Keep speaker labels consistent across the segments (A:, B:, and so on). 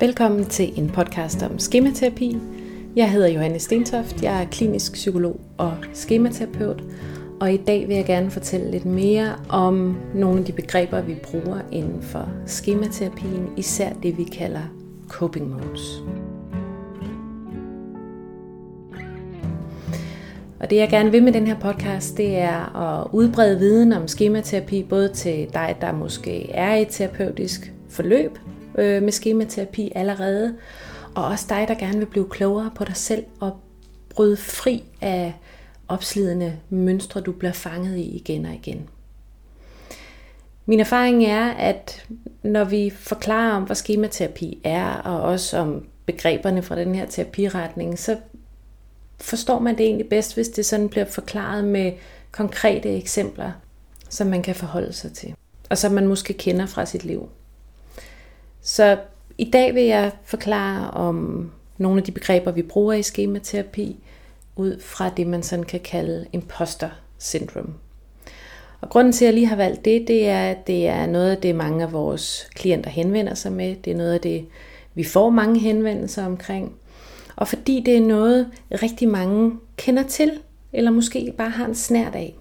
A: Velkommen til en podcast om skematerapi. Jeg hedder Johanne Stentoft, jeg er klinisk psykolog og skematerapeut, og i dag vil jeg gerne fortælle lidt mere om nogle af de begreber, vi bruger inden for skematerapien, især det vi kalder coping modes. Og det jeg gerne vil med den her podcast, det er at udbrede viden om skematerapi, både til dig, der måske er i et terapeutisk forløb øh, med skematerapi allerede, og også dig, der gerne vil blive klogere på dig selv og bryde fri af opslidende mønstre, du bliver fanget i igen og igen. Min erfaring er, at når vi forklarer om, hvad skematerapi er, og også om begreberne fra den her terapiretning, så forstår man det egentlig bedst, hvis det sådan bliver forklaret med konkrete eksempler, som man kan forholde sig til, og som man måske kender fra sit liv. Så i dag vil jeg forklare om nogle af de begreber, vi bruger i skematerapi, ud fra det, man sådan kan kalde imposter syndrome. Og grunden til, at jeg lige har valgt det, det er, at det er noget af det, mange af vores klienter henvender sig med. Det er noget af det, vi får mange henvendelser omkring. Og fordi det er noget, rigtig mange kender til, eller måske bare har en snært af.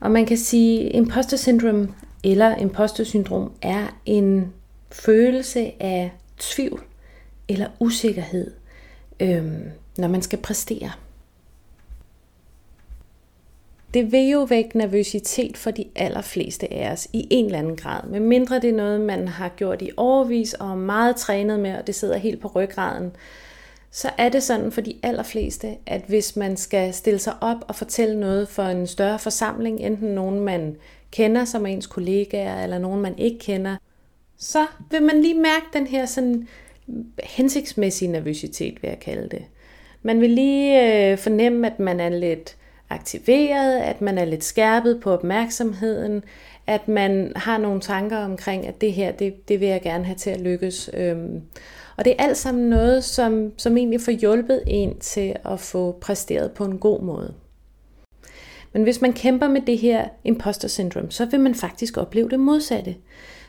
A: Og man kan sige, at imposter syndrome eller imposter syndrom er en følelse af tvivl eller usikkerhed, øh, når man skal præstere. Det vil jo vække nervøsitet for de allerfleste af os i en eller anden grad. Men mindre det er noget, man har gjort i overvis og er meget trænet med, og det sidder helt på ryggraden, så er det sådan for de allerfleste, at hvis man skal stille sig op og fortælle noget for en større forsamling, enten nogen man kender som ens kollegaer, eller nogen man ikke kender, så vil man lige mærke den her sådan hensigtsmæssige nervøsitet, vil jeg kalde det. Man vil lige øh, fornemme, at man er lidt aktiveret, at man er lidt skærpet på opmærksomheden, at man har nogle tanker omkring, at det her, det, det vil jeg gerne have til at lykkes. Øhm, og det er alt sammen noget, som, som egentlig får hjulpet en til at få præsteret på en god måde. Men hvis man kæmper med det her imposter syndrom, så vil man faktisk opleve det modsatte.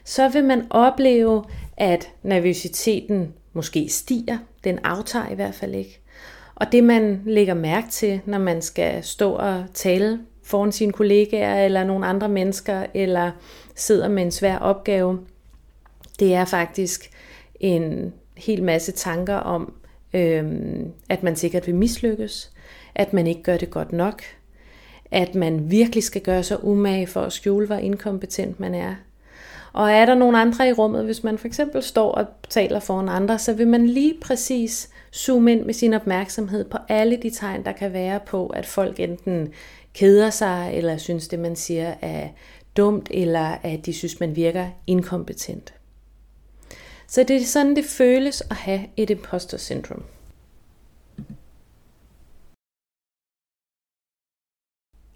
A: Så vil man opleve, at nervøsiteten måske stiger. Den aftager i hvert fald ikke. Og det man lægger mærke til, når man skal stå og tale foran sine kollegaer eller nogle andre mennesker, eller sidder med en svær opgave, det er faktisk en hel masse tanker om, øhm, at man sikkert vil mislykkes, at man ikke gør det godt nok, at man virkelig skal gøre sig umage for at skjule, hvor inkompetent man er. Og er der nogen andre i rummet, hvis man for eksempel står og taler foran andre, så vil man lige præcis zoome ind med sin opmærksomhed på alle de tegn, der kan være på, at folk enten keder sig, eller synes det, man siger, er dumt, eller at de synes, man virker inkompetent. Så det er sådan, det føles at have et imposter syndrom.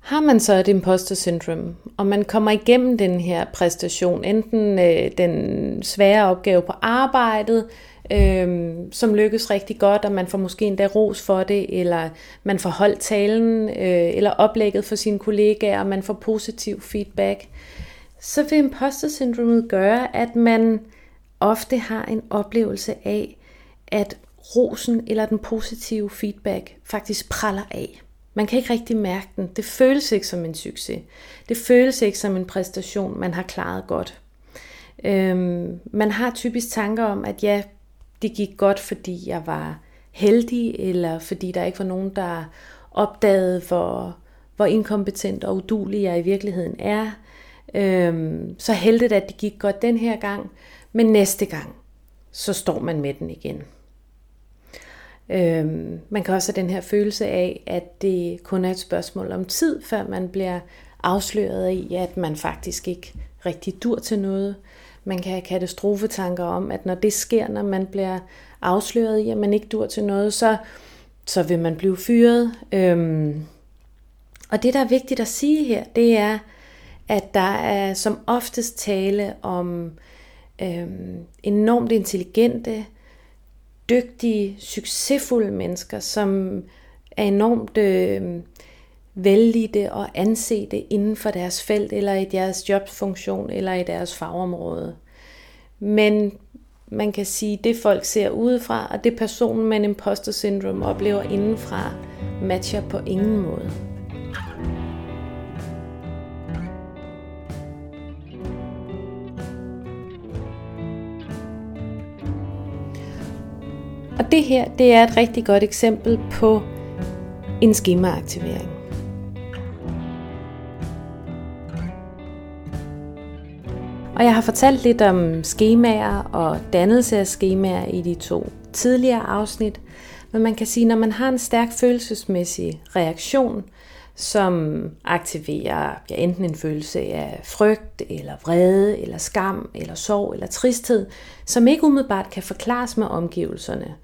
A: Har man så et imposter syndrom, og man kommer igennem den her præstation, enten øh, den svære opgave på arbejdet, øh, som lykkes rigtig godt, og man får måske endda ros for det, eller man får holdt talen, øh, eller oplægget for sine kollegaer, og man får positiv feedback, så vil imposter syndromet gøre, at man ofte har en oplevelse af, at rosen eller den positive feedback faktisk praller af. Man kan ikke rigtig mærke den. Det føles ikke som en succes. Det føles ikke som en præstation, man har klaret godt. Øhm, man har typisk tanker om, at ja, det gik godt, fordi jeg var heldig, eller fordi der ikke var nogen, der opdagede, hvor, hvor inkompetent og udulig jeg i virkeligheden er. Øhm, så heldigt, at det gik godt den her gang, men næste gang, så står man med den igen. Øhm, man kan også have den her følelse af, at det kun er et spørgsmål om tid, før man bliver afsløret i, at man faktisk ikke rigtig dur til noget. Man kan have katastrofetanker om, at når det sker, når man bliver afsløret i, at man ikke dur til noget, så, så vil man blive fyret. Øhm, og det, der er vigtigt at sige her, det er, at der er som oftest tale om øhm, enormt intelligente, dygtige, succesfulde mennesker, som er enormt øh, vellidte og ansete inden for deres felt, eller i deres jobfunktion, eller i deres fagområde. Men man kan sige, det folk ser udefra, og det personen med en imposter syndrom oplever indenfra, matcher på ingen måde. Og det her, det er et rigtig godt eksempel på en skemaaktivering. Og jeg har fortalt lidt om skemaer og dannelse af skemaer i de to tidligere afsnit. Men man kan sige, når man har en stærk følelsesmæssig reaktion, som aktiverer ja, enten en følelse af frygt, eller vrede, eller skam, eller sorg, eller tristhed, som ikke umiddelbart kan forklares med omgivelserne,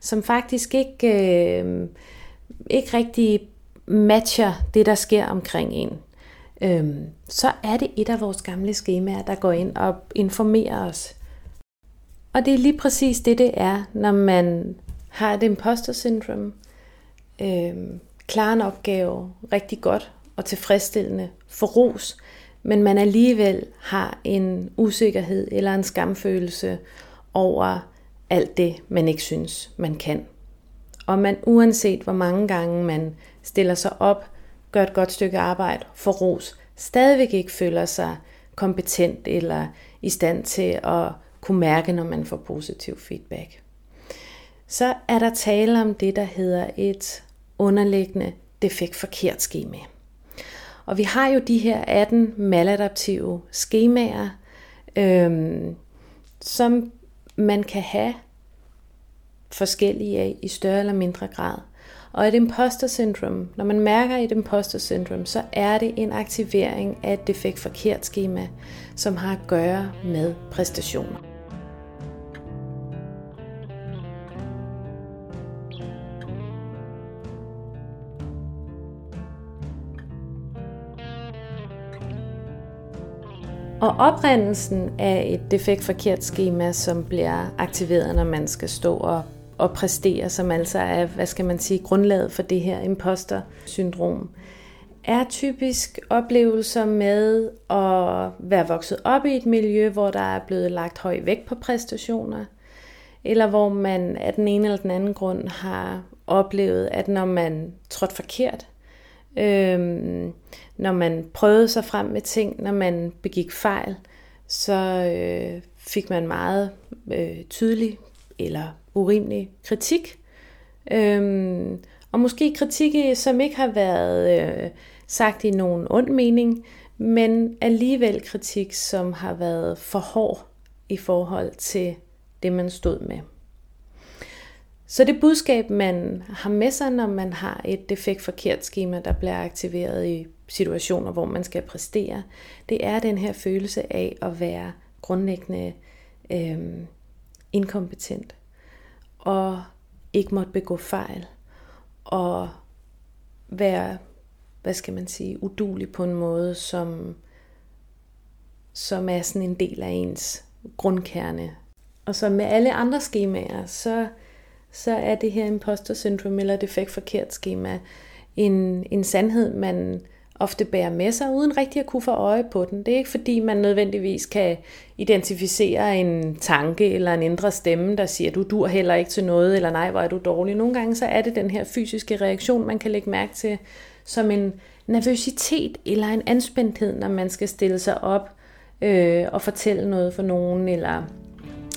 A: som faktisk ikke, øh, ikke rigtig matcher det, der sker omkring en, øh, så er det et af vores gamle skemaer, der går ind og informerer os. Og det er lige præcis det, det er, når man har et imposter syndrom, øh, klarer en opgave rigtig godt og tilfredsstillende, for ros, men man alligevel har en usikkerhed eller en skamfølelse over alt det, man ikke synes, man kan. Og man uanset hvor mange gange man stiller sig op, gør et godt stykke arbejde, for ros, stadigvæk ikke føler sig kompetent eller i stand til at kunne mærke, når man får positiv feedback. Så er der tale om det, der hedder et underliggende defekt forkert skema. Og vi har jo de her 18 maladaptive skemaer, øhm, som man kan have forskellige af i større eller mindre grad. Og et imposter syndrom, når man mærker et imposter syndrom, så er det en aktivering af et defekt forkert skema, som har at gøre med præstationer. Og oprindelsen af et defekt forkert skema, som bliver aktiveret, når man skal stå og, og præstere, som altså er, hvad skal man sige, grundlaget for det her imposter-syndrom, er typisk oplevelser med at være vokset op i et miljø, hvor der er blevet lagt høj vægt på præstationer, eller hvor man af den ene eller den anden grund har oplevet, at når man trådte forkert, Øhm, når man prøvede sig frem med ting, når man begik fejl, så øh, fik man meget øh, tydelig eller urimelig kritik. Øhm, og måske kritik, øh, som ikke har været øh, sagt i nogen ond mening, men alligevel kritik, som har været for hård i forhold til det, man stod med. Så det budskab, man har med sig, når man har et defekt forkert schema, der bliver aktiveret i situationer, hvor man skal præstere, det er den her følelse af at være grundlæggende øh, inkompetent og ikke måtte begå fejl og være, hvad skal man sige, udulig på en måde, som, som er sådan en del af ens grundkerne. Og så med alle andre skemaer, så så er det her imposter syndrom eller defekt forkert schema en, en sandhed, man ofte bærer med sig, uden rigtig at kunne få øje på den. Det er ikke fordi, man nødvendigvis kan identificere en tanke eller en indre stemme, der siger, du dur heller ikke til noget, eller nej, hvor er du dårlig. Nogle gange så er det den her fysiske reaktion, man kan lægge mærke til, som en nervøsitet eller en anspændthed, når man skal stille sig op øh, og fortælle noget for nogen, eller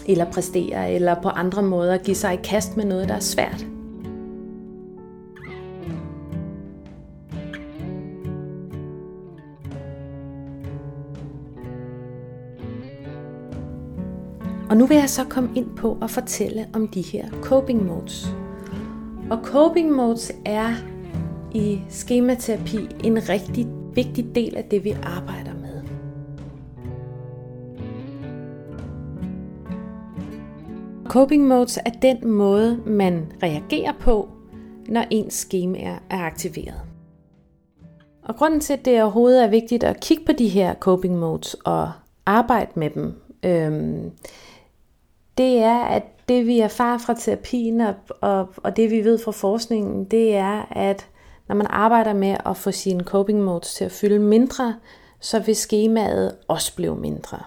A: eller præstere, eller på andre måder give sig i kast med noget, der er svært. Og nu vil jeg så komme ind på at fortælle om de her coping modes. Og coping modes er i skematerapi en rigtig vigtig del af det, vi arbejder Coping modes er den måde, man reagerer på, når ens skemaer er aktiveret. Og grunden til, at det overhovedet er vigtigt at kigge på de her coping modes og arbejde med dem, øhm, det er, at det vi erfarer fra terapien og, og, og det vi ved fra forskningen, det er, at når man arbejder med at få sine coping modes til at fylde mindre, så vil skemaet også blive mindre.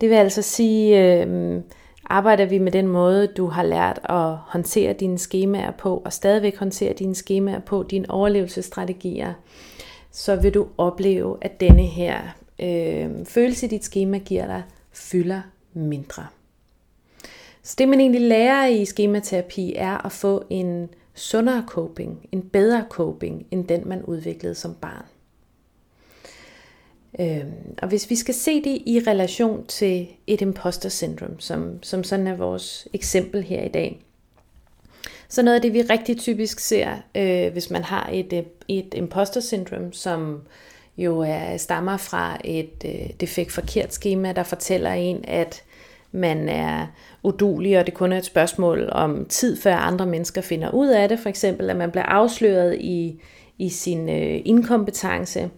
A: Det vil altså sige, øh, Arbejder vi med den måde, du har lært at håndtere dine skemaer på, og stadigvæk håndtere dine skemaer på, dine overlevelsesstrategier, så vil du opleve, at denne her øh, følelse, dit schema giver dig, fylder mindre. Så det man egentlig lærer i skematerapi er at få en sundere coping, en bedre coping, end den man udviklede som barn. Øhm, og hvis vi skal se det i relation til et imposter syndrom, som, som sådan er vores eksempel her i dag, så noget af det, vi rigtig typisk ser, øh, hvis man har et, øh, et imposter syndrom, som jo er, stammer fra et øh, defekt forkert schema, der fortæller en, at man er udulig, og det kun er et spørgsmål om tid, før andre mennesker finder ud af det. For eksempel, at man bliver afsløret i, i sin øh, inkompetence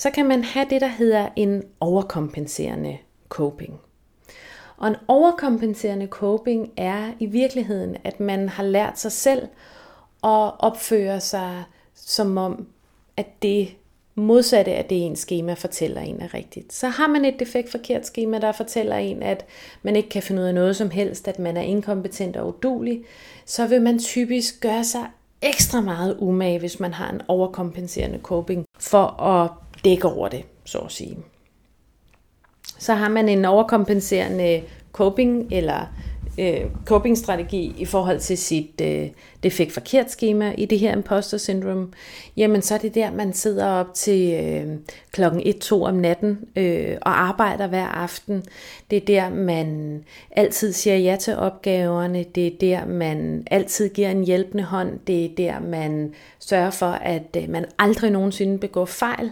A: så kan man have det, der hedder en overkompenserende coping. Og en overkompenserende coping er i virkeligheden, at man har lært sig selv at opføre sig som om, at det modsatte af det, ens schema fortæller en er rigtigt. Så har man et defekt forkert schema, der fortæller en, at man ikke kan finde ud af noget som helst, at man er inkompetent og udulig, så vil man typisk gøre sig ekstra meget umage, hvis man har en overkompenserende coping, for at dække over det, så at sige. Så har man en overkompenserende coping eller øh, coping-strategi i forhold til sit øh, defekt forkert schema i det her imposter syndrom, jamen så er det der, man sidder op til øh, klokken 1-2 om natten øh, og arbejder hver aften. Det er der, man altid siger ja til opgaverne. Det er der, man altid giver en hjælpende hånd. Det er der, man sørger for, at øh, man aldrig nogensinde begår fejl.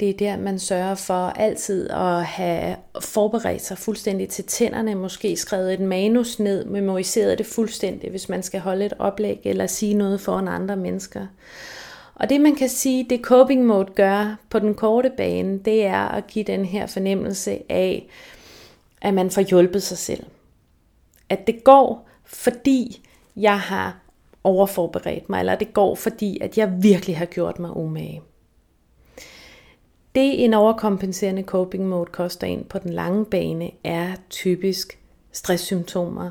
A: Det er der, man sørger for altid at have forberedt sig fuldstændig til tænderne, måske skrevet et manus ned, memoriseret det fuldstændig, hvis man skal holde et oplæg eller sige noget foran andre mennesker. Og det man kan sige, det coping mode gør på den korte bane, det er at give den her fornemmelse af, at man får hjulpet sig selv. At det går, fordi jeg har overforberedt mig, eller det går, fordi at jeg virkelig har gjort mig umage. Det en overkompenserende coping mode koster ind på den lange bane er typisk stresssymptomer,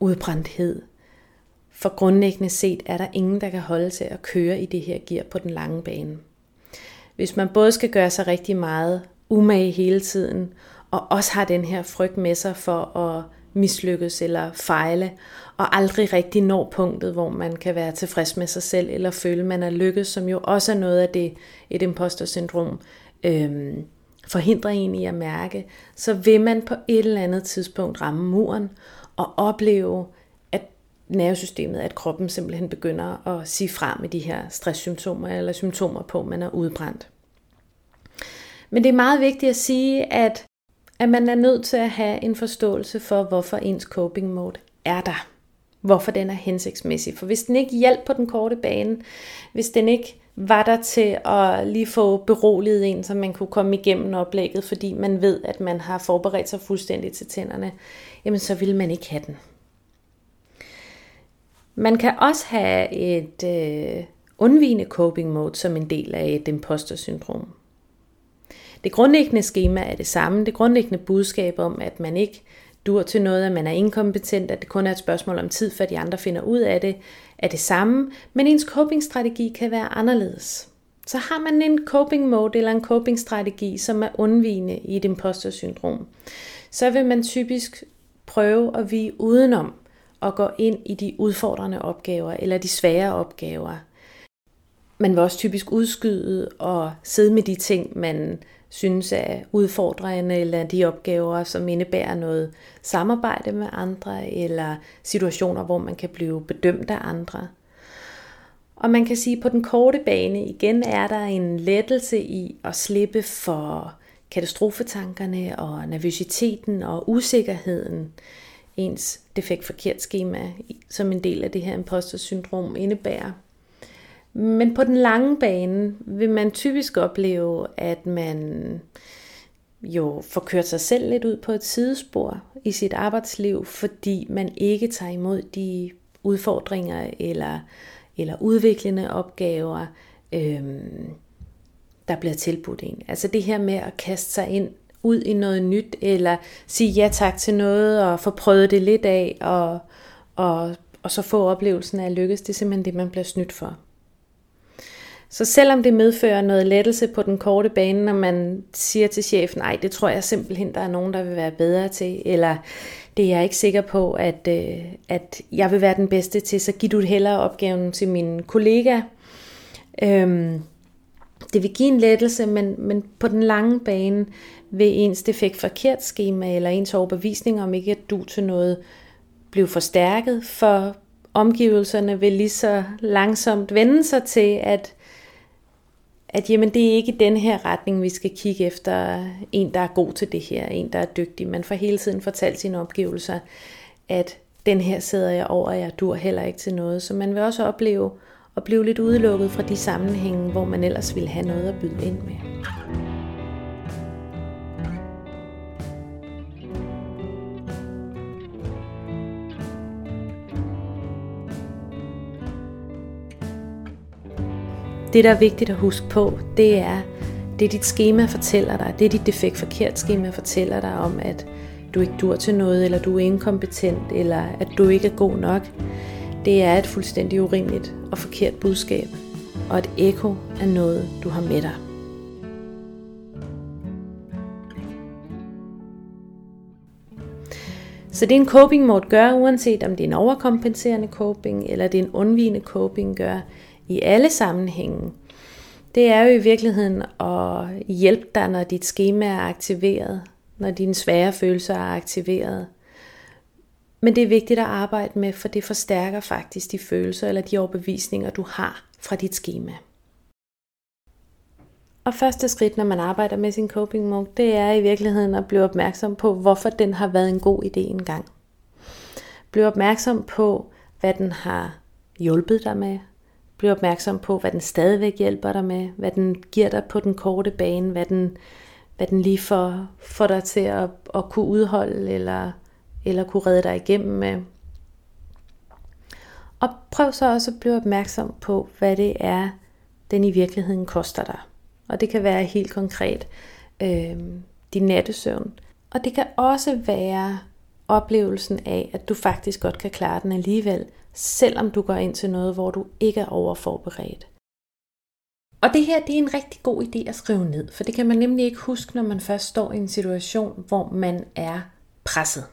A: udbrændthed. For grundlæggende set er der ingen, der kan holde til at køre i det her gear på den lange bane. Hvis man både skal gøre sig rigtig meget umage hele tiden, og også har den her frygt med sig for at mislykkes eller fejle, og aldrig rigtig når punktet, hvor man kan være tilfreds med sig selv, eller føle, man er lykkes, som jo også er noget af det, et imposter syndrom øhm, forhindrer en i at mærke, så vil man på et eller andet tidspunkt ramme muren og opleve, at nervesystemet, at kroppen simpelthen begynder at sige fra med de her stresssymptomer eller symptomer på, at man er udbrændt. Men det er meget vigtigt at sige, at at man er nødt til at have en forståelse for, hvorfor ens coping mode er der. Hvorfor den er hensigtsmæssig. For hvis den ikke hjælper på den korte bane, hvis den ikke var der til at lige få beroliget en, så man kunne komme igennem oplægget, fordi man ved, at man har forberedt sig fuldstændig til tænderne, jamen så vil man ikke have den. Man kan også have et øh, undvigende coping mode som en del af et imposter syndrom. Det grundlæggende schema er det samme. Det grundlæggende budskab om, at man ikke dur til noget, at man er inkompetent, at det kun er et spørgsmål om tid, før de andre finder ud af det, er det samme, men ens copingstrategi kan være anderledes. Så har man en coping mode eller en copingstrategi, som er undvigende i et impostersyndrom, så vil man typisk prøve at vige udenom og gå ind i de udfordrende opgaver eller de svære opgaver. Man vil også typisk udskyde og sidde med de ting, man synes er udfordrende, eller de opgaver, som indebærer noget samarbejde med andre, eller situationer, hvor man kan blive bedømt af andre. Og man kan sige, at på den korte bane igen er der en lettelse i at slippe for katastrofetankerne og nervøsiteten og usikkerheden. Ens defekt forkert schema som en del af det her imposter syndrom indebærer. Men på den lange bane vil man typisk opleve, at man jo får kørt sig selv lidt ud på et sidespor i sit arbejdsliv, fordi man ikke tager imod de udfordringer eller, eller udviklende opgaver, øhm, der bliver tilbudt en. Altså det her med at kaste sig ind ud i noget nyt, eller sige ja tak til noget, og få prøvet det lidt af, og, og, og så få oplevelsen af at lykkes. Det er simpelthen det, man bliver snydt for. Så selvom det medfører noget lettelse på den korte bane, når man siger til chefen, nej, det tror jeg simpelthen, der er nogen, der vil være bedre til, eller det er jeg ikke sikker på, at, øh, at jeg vil være den bedste til, så giv du hellere opgaven til min kollega. Øhm, det vil give en lettelse, men, men på den lange bane vil ens defekt forkert schema eller ens overbevisning om ikke at du til noget blive forstærket, for omgivelserne vil lige så langsomt vende sig til, at at jamen, det er ikke den her retning, vi skal kigge efter en, der er god til det her, en, der er dygtig. Man får hele tiden fortalt sine opgivelser, at den her sidder jeg over, og jeg dur heller ikke til noget. Så man vil også opleve at blive lidt udelukket fra de sammenhænge, hvor man ellers ville have noget at byde ind med. Det, der er vigtigt at huske på, det er, det dit schema fortæller dig, det dit defekt forkert schema fortæller dig om, at du ikke dur til noget, eller du er inkompetent, eller at du ikke er god nok. Det er et fuldstændig urimeligt og forkert budskab, og et ekko af noget, du har med dig. Så det en coping mode gør, uanset om det er en overkompenserende coping, eller det er en undvigende coping gør, i alle sammenhænge, det er jo i virkeligheden at hjælpe dig, når dit schema er aktiveret, når dine svære følelser er aktiveret. Men det er vigtigt at arbejde med, for det forstærker faktisk de følelser eller de overbevisninger, du har fra dit schema. Og første skridt, når man arbejder med sin coping mode, det er i virkeligheden at blive opmærksom på, hvorfor den har været en god idé engang. Bliv opmærksom på, hvad den har hjulpet dig med, Bliv opmærksom på, hvad den stadigvæk hjælper dig med, hvad den giver dig på den korte bane, hvad den, hvad den lige får, får dig til at, at kunne udholde eller, eller kunne redde dig igennem med. Og prøv så også at blive opmærksom på, hvad det er, den i virkeligheden koster dig. Og det kan være helt konkret øh, din nattesøvn. Og det kan også være oplevelsen af, at du faktisk godt kan klare den alligevel, selvom du går ind til noget, hvor du ikke er overforberedt. Og det her det er en rigtig god idé at skrive ned, for det kan man nemlig ikke huske, når man først står i en situation, hvor man er presset.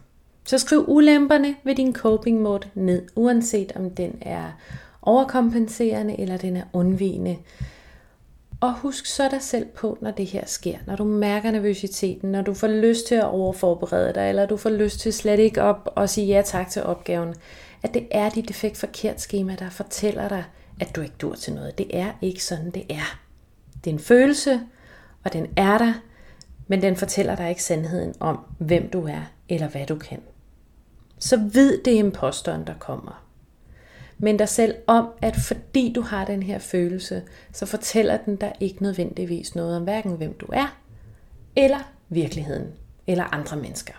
A: Så skriv ulemperne ved din coping mode ned, uanset om den er overkompenserende eller den er undvigende. Og husk så dig selv på, når det her sker. Når du mærker nervøsiteten, når du får lyst til at overforberede dig, eller du får lyst til slet ikke op og sige ja tak til opgaven, at det er dit defekt forkert schema, der fortæller dig, at du ikke dur til noget. Det er ikke sådan, det er. Det er en følelse, og den er der, men den fortæller dig ikke sandheden om, hvem du er, eller hvad du kan. Så vid det er imposteren, der kommer. Men dig selv om, at fordi du har den her følelse, så fortæller den dig ikke nødvendigvis noget om hverken hvem du er, eller virkeligheden, eller andre mennesker.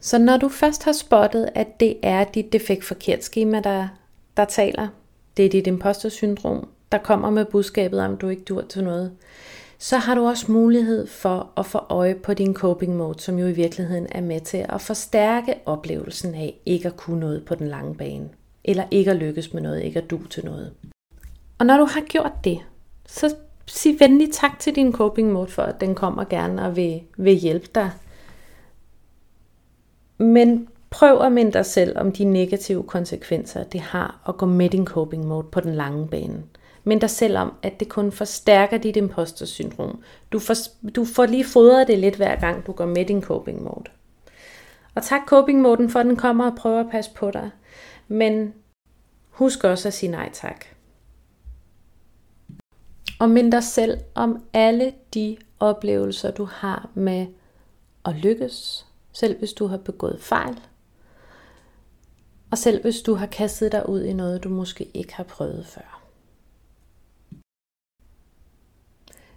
A: Så når du først har spottet, at det er dit defekt forkert schema, der, der taler, det er dit imposter syndrom, der kommer med budskabet om, du ikke dur til noget, så har du også mulighed for at få øje på din coping mode, som jo i virkeligheden er med til at forstærke oplevelsen af ikke at kunne noget på den lange bane, eller ikke at lykkes med noget, ikke at du til noget. Og når du har gjort det, så sig venlig tak til din coping mode for, at den kommer gerne og vil, vil hjælpe dig men prøv at minde dig selv om de negative konsekvenser, det har at gå med din coping mode på den lange bane. Mind dig selv om, at det kun forstærker dit impostorsyndrom. Du får, du får lige fodret det lidt hver gang, du går med din coping mode. Og tak coping moden for, at den kommer og prøver at passe på dig. Men husk også at sige nej tak. Og mind dig selv om alle de oplevelser, du har med at lykkes, selv hvis du har begået fejl. Og selv hvis du har kastet dig ud i noget, du måske ikke har prøvet før.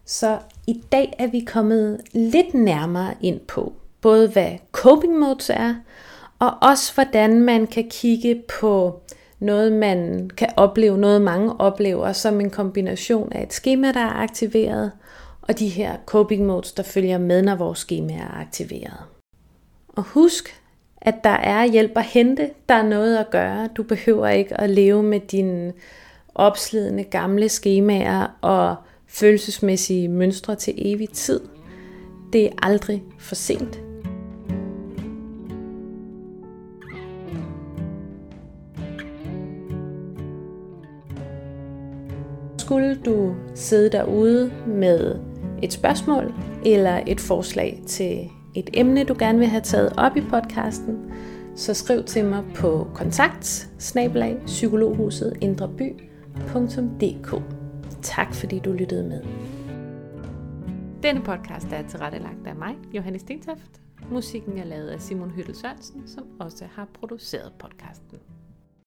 A: Så i dag er vi kommet lidt nærmere ind på, både hvad coping modes er, og også hvordan man kan kigge på noget, man kan opleve, noget mange oplever som en kombination af et schema, der er aktiveret, og de her coping modes, der følger med, når vores schema er aktiveret. Og husk, at der er hjælp at hente, der er noget at gøre. Du behøver ikke at leve med dine opslidende gamle skemaer og følelsesmæssige mønstre til evig tid. Det er aldrig for sent. Sidde derude med et spørgsmål eller et forslag til et emne, du gerne vil have taget op i podcasten, så skriv til mig på kontakt psykologhusetindreby.dk. Tak fordi du lyttede med. Denne podcast er tilrettelagt af mig, Johannes Stentøft. Musikken er lavet af Simon Hyttel Sørensen, som også har produceret podcasten.